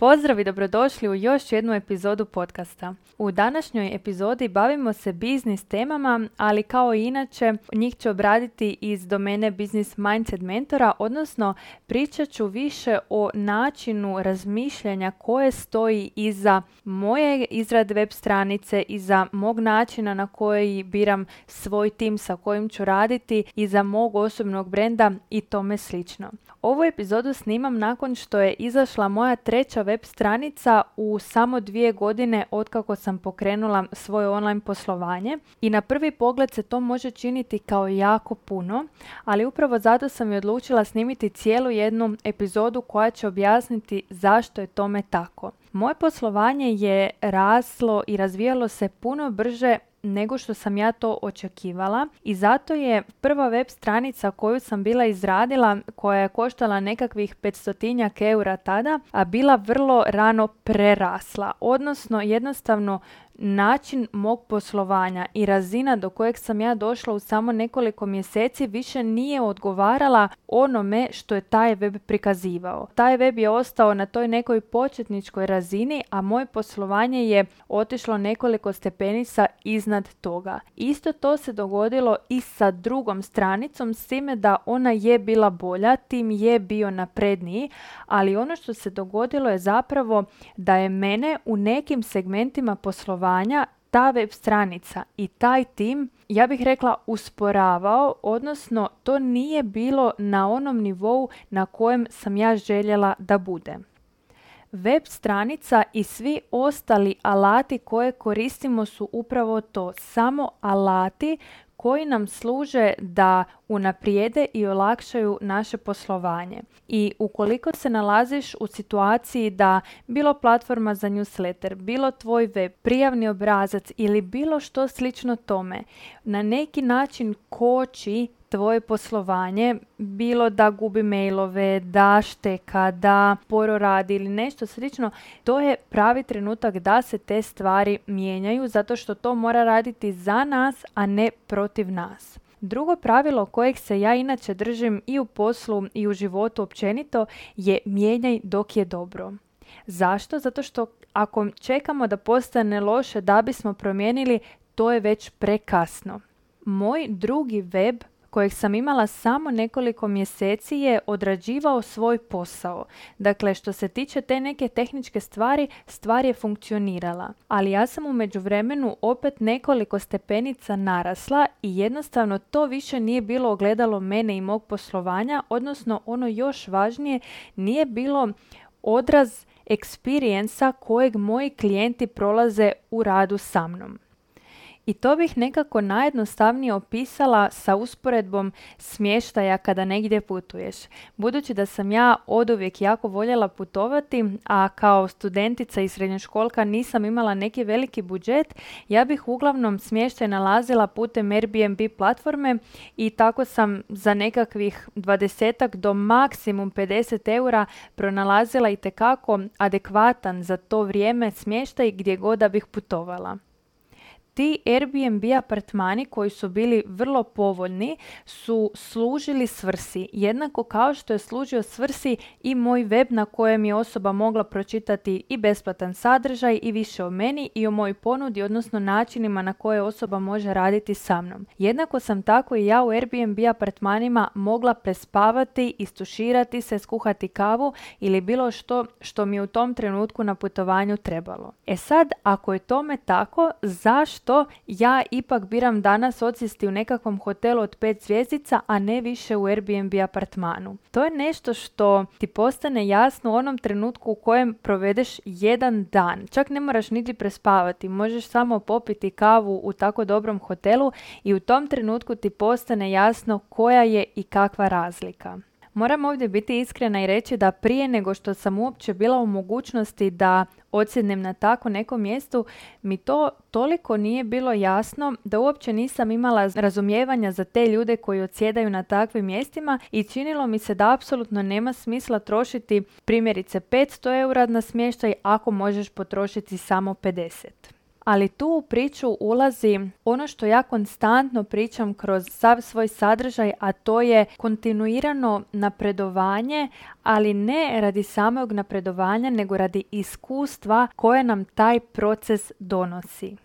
Pozdrav i dobrodošli u još jednu epizodu podcasta. U današnjoj epizodi bavimo se biznis temama, ali kao i inače njih ću obraditi iz domene Business Mindset Mentora, odnosno pričat ću više o načinu razmišljanja koje stoji iza moje izrade web stranice, iza mog načina na koji biram svoj tim sa kojim ću raditi, iza mog osobnog brenda i tome slično. Ovu epizodu snimam nakon što je izašla moja treća web stranica u samo dvije godine otkako sam pokrenula svoje online poslovanje i na prvi pogled se to može činiti kao jako puno, ali upravo zato sam i odlučila snimiti cijelu jednu epizodu koja će objasniti zašto je tome tako. Moje poslovanje je raslo i razvijalo se puno brže nego što sam ja to očekivala. I zato je prva web stranica koju sam bila izradila koja je koštala nekakvih 500 eura tada, a bila vrlo rano prerasla, odnosno jednostavno način mog poslovanja i razina do kojeg sam ja došla u samo nekoliko mjeseci više nije odgovarala onome što je taj web prikazivao. Taj web je ostao na toj nekoj početničkoj razini, a moje poslovanje je otišlo nekoliko stepenica iznad toga. Isto to se dogodilo i sa drugom stranicom, s time da ona je bila bolja, tim je bio napredniji, ali ono što se dogodilo je zapravo da je mene u nekim segmentima poslovanja ta web stranica i taj tim, ja bih rekla, usporavao, odnosno to nije bilo na onom nivou na kojem sam ja željela da bude. Web stranica i svi ostali alati koje koristimo su upravo to, samo alati koji nam služe da unaprijede i olakšaju naše poslovanje. I ukoliko se nalaziš u situaciji da bilo platforma za newsletter, bilo tvoj web, prijavni obrazac ili bilo što slično tome, na neki način koči tvoje poslovanje, bilo da gubi mailove, da šteka, da poro radi ili nešto slično, to je pravi trenutak da se te stvari mijenjaju zato što to mora raditi za nas, a ne protiv nas. Drugo pravilo kojeg se ja inače držim i u poslu i u životu općenito je mijenjaj dok je dobro. Zašto? Zato što ako čekamo da postane loše da bismo promijenili, to je već prekasno. Moj drugi web kojeg sam imala samo nekoliko mjeseci je odrađivao svoj posao. Dakle, što se tiče te neke tehničke stvari, stvar je funkcionirala. Ali ja sam u međuvremenu opet nekoliko stepenica narasla i jednostavno to više nije bilo ogledalo mene i mog poslovanja, odnosno ono još važnije nije bilo odraz eksperijensa kojeg moji klijenti prolaze u radu sa mnom. I to bih nekako najjednostavnije opisala sa usporedbom smještaja kada negdje putuješ. Budući da sam ja oduvijek jako voljela putovati, a kao studentica i srednjoškolka nisam imala neki veliki budžet, ja bih uglavnom smještaj nalazila putem Airbnb platforme i tako sam za nekakvih 20 do maksimum 50 eura pronalazila i tekako adekvatan za to vrijeme smještaj gdje god da bih putovala ti Airbnb apartmani koji su bili vrlo povoljni su služili svrsi, jednako kao što je služio svrsi i moj web na kojem je osoba mogla pročitati i besplatan sadržaj i više o meni i o mojoj ponudi, odnosno načinima na koje osoba može raditi sa mnom. Jednako sam tako i ja u Airbnb apartmanima mogla prespavati, istuširati se, skuhati kavu ili bilo što što mi je u tom trenutku na putovanju trebalo. E sad, ako je tome tako, zašto to ja ipak biram danas odsjesti u nekakvom hotelu od pet zvjezdica, a ne više u Airbnb apartmanu. To je nešto što ti postane jasno u onom trenutku u kojem provedeš jedan dan. Čak ne moraš niti prespavati, možeš samo popiti kavu u tako dobrom hotelu i u tom trenutku ti postane jasno koja je i kakva razlika. Moram ovdje biti iskrena i reći da prije nego što sam uopće bila u mogućnosti da odsjednem na tako nekom mjestu, mi to toliko nije bilo jasno da uopće nisam imala razumijevanja za te ljude koji odsjedaju na takvim mjestima i činilo mi se da apsolutno nema smisla trošiti primjerice 500 eura na smještaj ako možeš potrošiti samo 50. ali tu u priču ulazi ono što ja konstantno pričam kroz sav svoj sadržaj, a to je kontinuirano napredovanje, ali ne radi samog napredovanja, nego radi iskustva koje nam taj proces donosi.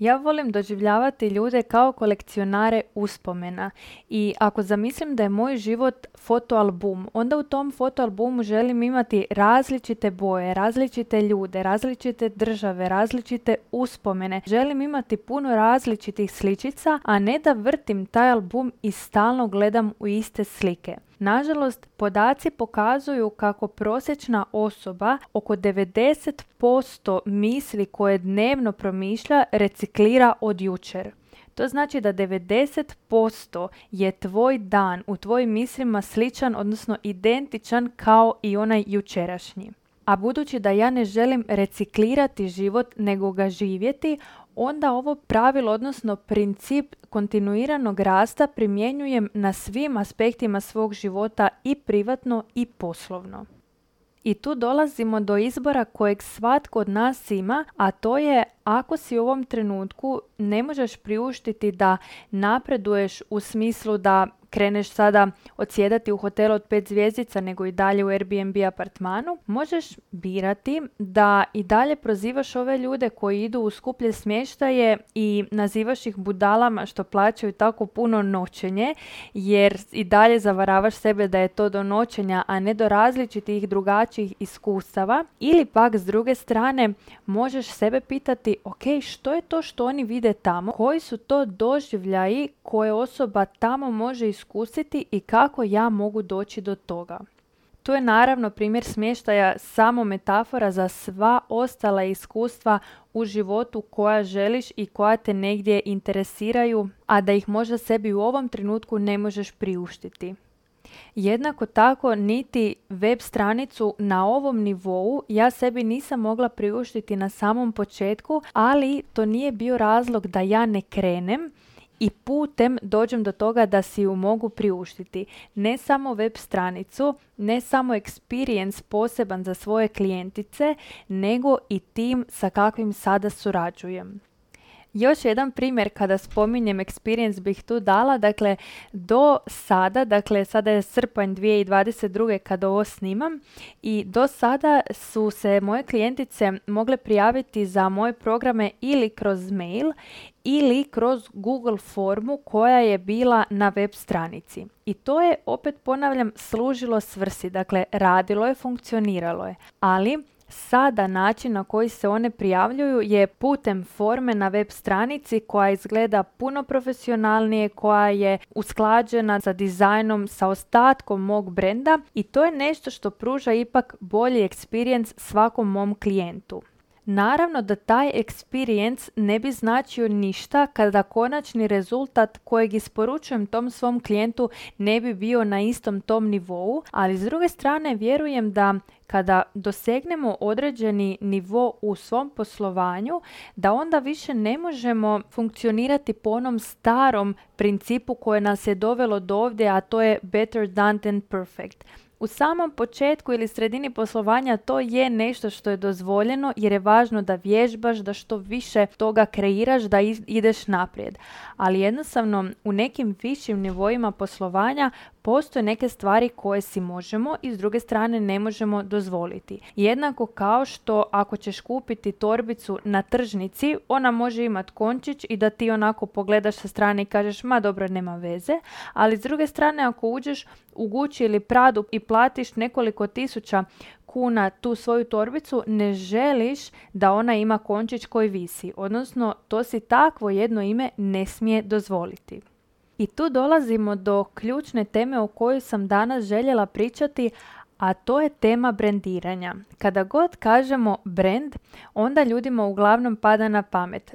Ja volim doživljavati ljude kao kolekcionare uspomena i ako zamislim da je moj život fotoalbum, onda u tom fotoalbumu želim imati različite boje, različite ljude, različite države, različite uspomene. Želim imati puno različitih sličica, a ne da vrtim taj album i stalno gledam u iste slike. Nažalost, podaci pokazuju kako prosječna osoba oko 90% misli koje dnevno promišlja reciklira od jučer. To znači da 90% je tvoj dan u tvojim mislima sličan, odnosno identičan kao i onaj jučerašnji. A budući da ja ne želim reciklirati život nego ga živjeti, onda ovo pravilo, odnosno princip kontinuiranog rasta primjenjujem na svim aspektima svog života i privatno i poslovno. I tu dolazimo do izbora kojeg svatko od nas ima, a to je ako si u ovom trenutku ne možeš priuštiti da napreduješ u smislu da kreneš sada odsjedati u hotelu od pet zvjezdica nego i dalje u Airbnb apartmanu, možeš birati da i dalje prozivaš ove ljude koji idu u skuplje smještaje i nazivaš ih budalama što plaćaju tako puno noćenje, jer i dalje zavaravaš sebe da je to do noćenja, a ne do različitih drugačijih iskustava. Ili pak s druge strane možeš sebe pitati, ok, što je to što oni vide tamo, koji su to doživljaji koje osoba tamo može iskusiti i kako ja mogu doći do toga. Tu je naravno primjer smještaja samo metafora za sva ostala iskustva u životu koja želiš i koja te negdje interesiraju, a da ih možda sebi u ovom trenutku ne možeš priuštiti. Jednako tako niti web stranicu na ovom nivou ja sebi nisam mogla priuštiti na samom početku, ali to nije bio razlog da ja ne krenem i putem dođem do toga da si ju mogu priuštiti. Ne samo web stranicu, ne samo experience poseban za svoje klijentice, nego i tim sa kakvim sada surađujem. Još jedan primjer kada spominjem experience bih tu dala, dakle do sada, dakle sada je srpanj 2022. kada ovo snimam i do sada su se moje klijentice mogle prijaviti za moje programe ili kroz mail ili kroz Google formu koja je bila na web stranici. I to je, opet ponavljam, služilo svrsi, dakle radilo je, funkcioniralo je, ali Sada način na koji se one prijavljuju je putem forme na web stranici koja izgleda puno profesionalnije, koja je usklađena sa dizajnom, sa ostatkom mog brenda i to je nešto što pruža ipak bolji experience svakom mom klijentu. Naravno da taj experience ne bi značio ništa kada konačni rezultat kojeg isporučujem tom svom klijentu ne bi bio na istom tom nivou, ali s druge strane vjerujem da kada dosegnemo određeni nivo u svom poslovanju, da onda više ne možemo funkcionirati po onom starom principu koje nas je dovelo do ovdje, a to je better done than perfect. U samom početku ili sredini poslovanja to je nešto što je dozvoljeno jer je važno da vježbaš, da što više toga kreiraš, da ideš naprijed. Ali jednostavno u nekim višim nivoima poslovanja postoje neke stvari koje si možemo i s druge strane ne možemo dozvoliti. Jednako kao što ako ćeš kupiti torbicu na tržnici, ona može imati končić i da ti onako pogledaš sa strane i kažeš ma dobro nema veze, ali s druge strane ako uđeš u Gucci ili Pradu i platiš nekoliko tisuća kuna tu svoju torbicu, ne želiš da ona ima končić koji visi. Odnosno, to si takvo jedno ime ne smije dozvoliti. I tu dolazimo do ključne teme o kojoj sam danas željela pričati, a to je tema brendiranja. Kada god kažemo brand, onda ljudima uglavnom pada na pamet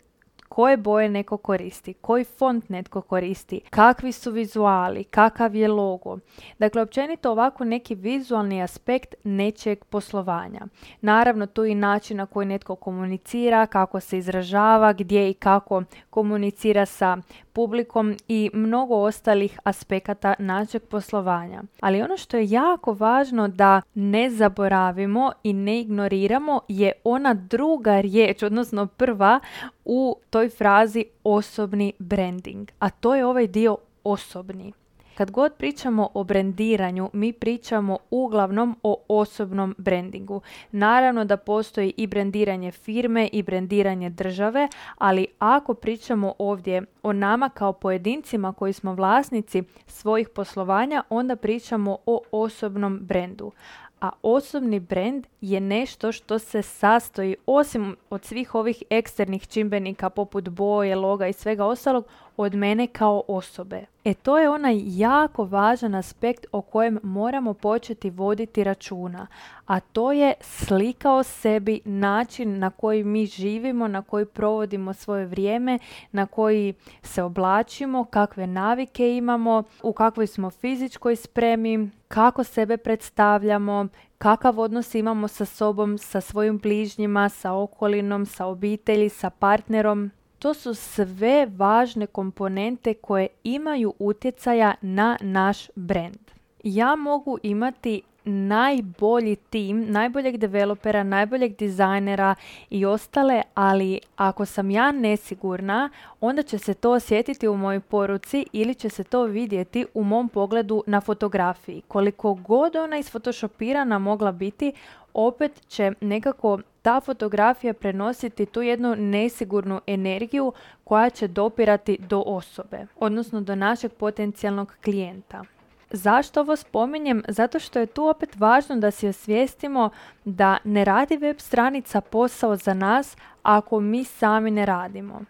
koje boje neko koristi, koji font netko koristi, kakvi su vizuali, kakav je logo. Dakle, općenito ovako neki vizualni aspekt nečeg poslovanja. Naravno, tu i način na koji netko komunicira, kako se izražava, gdje i kako komunicira sa publikom i mnogo ostalih aspekata našeg poslovanja. Ali ono što je jako važno da ne zaboravimo i ne ignoriramo je ona druga riječ, odnosno prva u toj frazi osobni branding, a to je ovaj dio osobni. Kad god pričamo o brendiranju, mi pričamo uglavnom o osobnom brandingu. Naravno da postoji i brendiranje firme i brendiranje države, ali ako pričamo ovdje o nama kao pojedincima koji smo vlasnici svojih poslovanja, onda pričamo o osobnom brendu a osobni brand je nešto što se sastoji, osim od svih ovih eksternih čimbenika poput boje, loga i svega ostalog, od mene kao osobe. E to je onaj jako važan aspekt o kojem moramo početi voditi računa, a to je slika o sebi, način na koji mi živimo, na koji provodimo svoje vrijeme, na koji se oblačimo, kakve navike imamo, u kakvoj smo fizičkoj spremi, kako sebe predstavljamo, kakav odnos imamo sa sobom, sa svojim bližnjima, sa okolinom, sa obitelji, sa partnerom. To su sve važne komponente koje imaju utjecaja na naš brand. Ja mogu imati najbolji tim, najboljeg developera, najboljeg dizajnera i ostale, ali ako sam ja nesigurna, onda će se to osjetiti u mojoj poruci ili će se to vidjeti u mom pogledu na fotografiji. Koliko god ona isfotoshopirana mogla biti, opet će nekako ta fotografija prenositi tu jednu nesigurnu energiju koja će dopirati do osobe, odnosno do našeg potencijalnog klijenta. Zašto ovo spominjem? Zato što je tu opet važno da si osvijestimo da ne radi web stranica posao za nas ako mi sami ne radimo.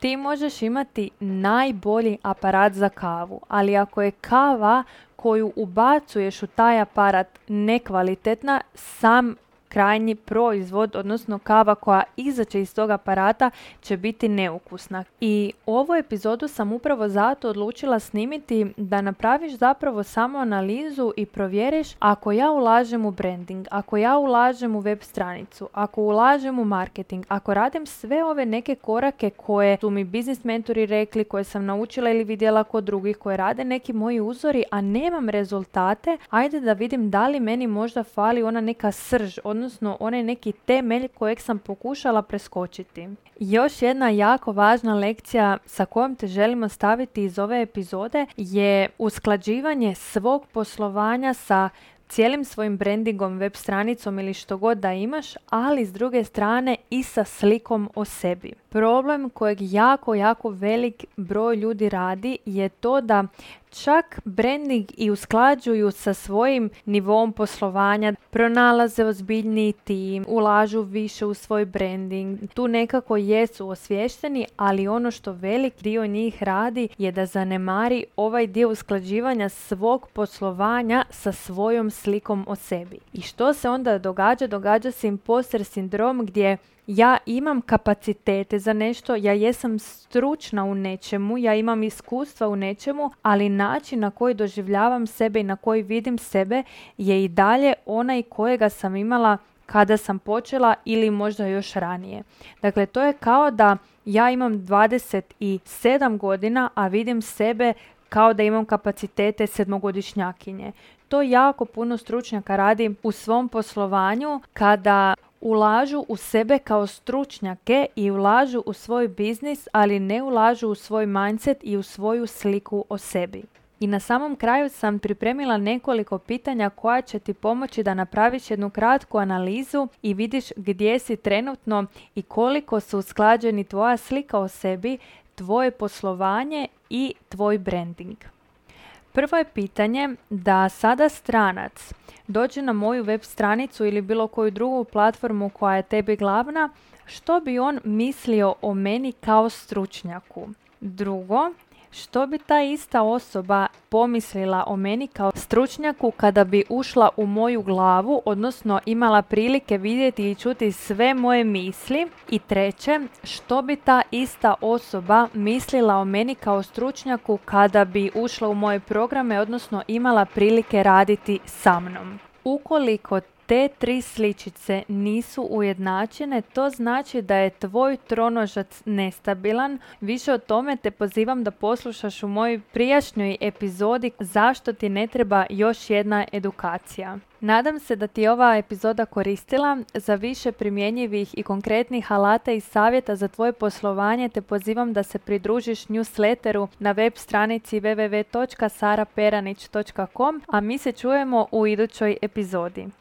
Ti možeš imati najbolji aparat za kavu, ali ako je kava koju ubacuješ u taj aparat nekvalitetna, sam krajnji proizvod, odnosno kava koja izaće iz tog aparata će biti neukusna. I ovu epizodu sam upravo zato odlučila snimiti da napraviš zapravo samo analizu i provjeriš ako ja ulažem u branding, ako ja ulažem u web stranicu, ako ulažem u marketing, ako radim sve ove neke korake koje su mi biznis mentori rekli, koje sam naučila ili vidjela kod drugih, koje rade neki moji uzori, a nemam rezultate, ajde da vidim da li meni možda fali ona neka srž, odnosno onaj neki temelj kojeg sam pokušala preskočiti. Još jedna jako važna lekcija sa kojom te želimo staviti iz ove epizode je usklađivanje svog poslovanja sa cijelim svojim brandingom, web stranicom ili što god da imaš, ali s druge strane i sa slikom o sebi. Problem kojeg jako, jako velik broj ljudi radi je to da čak branding i usklađuju sa svojim nivom poslovanja, pronalaze ozbiljniji tim, ulažu više u svoj branding. Tu nekako jesu osvješteni, ali ono što velik dio njih radi je da zanemari ovaj dio usklađivanja svog poslovanja sa svojom slikom o sebi. I što se onda događa? Događa se imposter sindrom gdje ja imam kapacitete za nešto, ja jesam stručna u nečemu, ja imam iskustva u nečemu, ali način na koji doživljavam sebe i na koji vidim sebe je i dalje onaj kojega sam imala kada sam počela ili možda još ranije. Dakle, to je kao da ja imam 27 godina, a vidim sebe kao da imam kapacitete sedmogodišnjakinje. To jako puno stručnjaka radi u svom poslovanju kada ulažu u sebe kao stručnjake i ulažu u svoj biznis, ali ne ulažu u svoj mindset i u svoju sliku o sebi. I na samom kraju sam pripremila nekoliko pitanja koja će ti pomoći da napraviš jednu kratku analizu i vidiš gdje si trenutno i koliko su usklađeni tvoja slika o sebi, tvoje poslovanje i tvoj branding. Prvo je pitanje da sada stranac dođe na moju web stranicu ili bilo koju drugu platformu koja je tebi glavna, što bi on mislio o meni kao stručnjaku? Drugo, što bi ta ista osoba pomislila o meni kao stručnjaku kada bi ušla u moju glavu, odnosno imala prilike vidjeti i čuti sve moje misli? I treće, što bi ta ista osoba mislila o meni kao stručnjaku kada bi ušla u moje programe, odnosno imala prilike raditi sa mnom? Ukoliko te tri sličice nisu ujednačene, to znači da je tvoj tronožac nestabilan. Više o tome te pozivam da poslušaš u mojoj prijašnjoj epizodi zašto ti ne treba još jedna edukacija. Nadam se da ti je ova epizoda koristila za više primjenjivih i konkretnih alata i savjeta za tvoje poslovanje te pozivam da se pridružiš newsletteru na web stranici www.saraperanić.com a mi se čujemo u idućoj epizodi.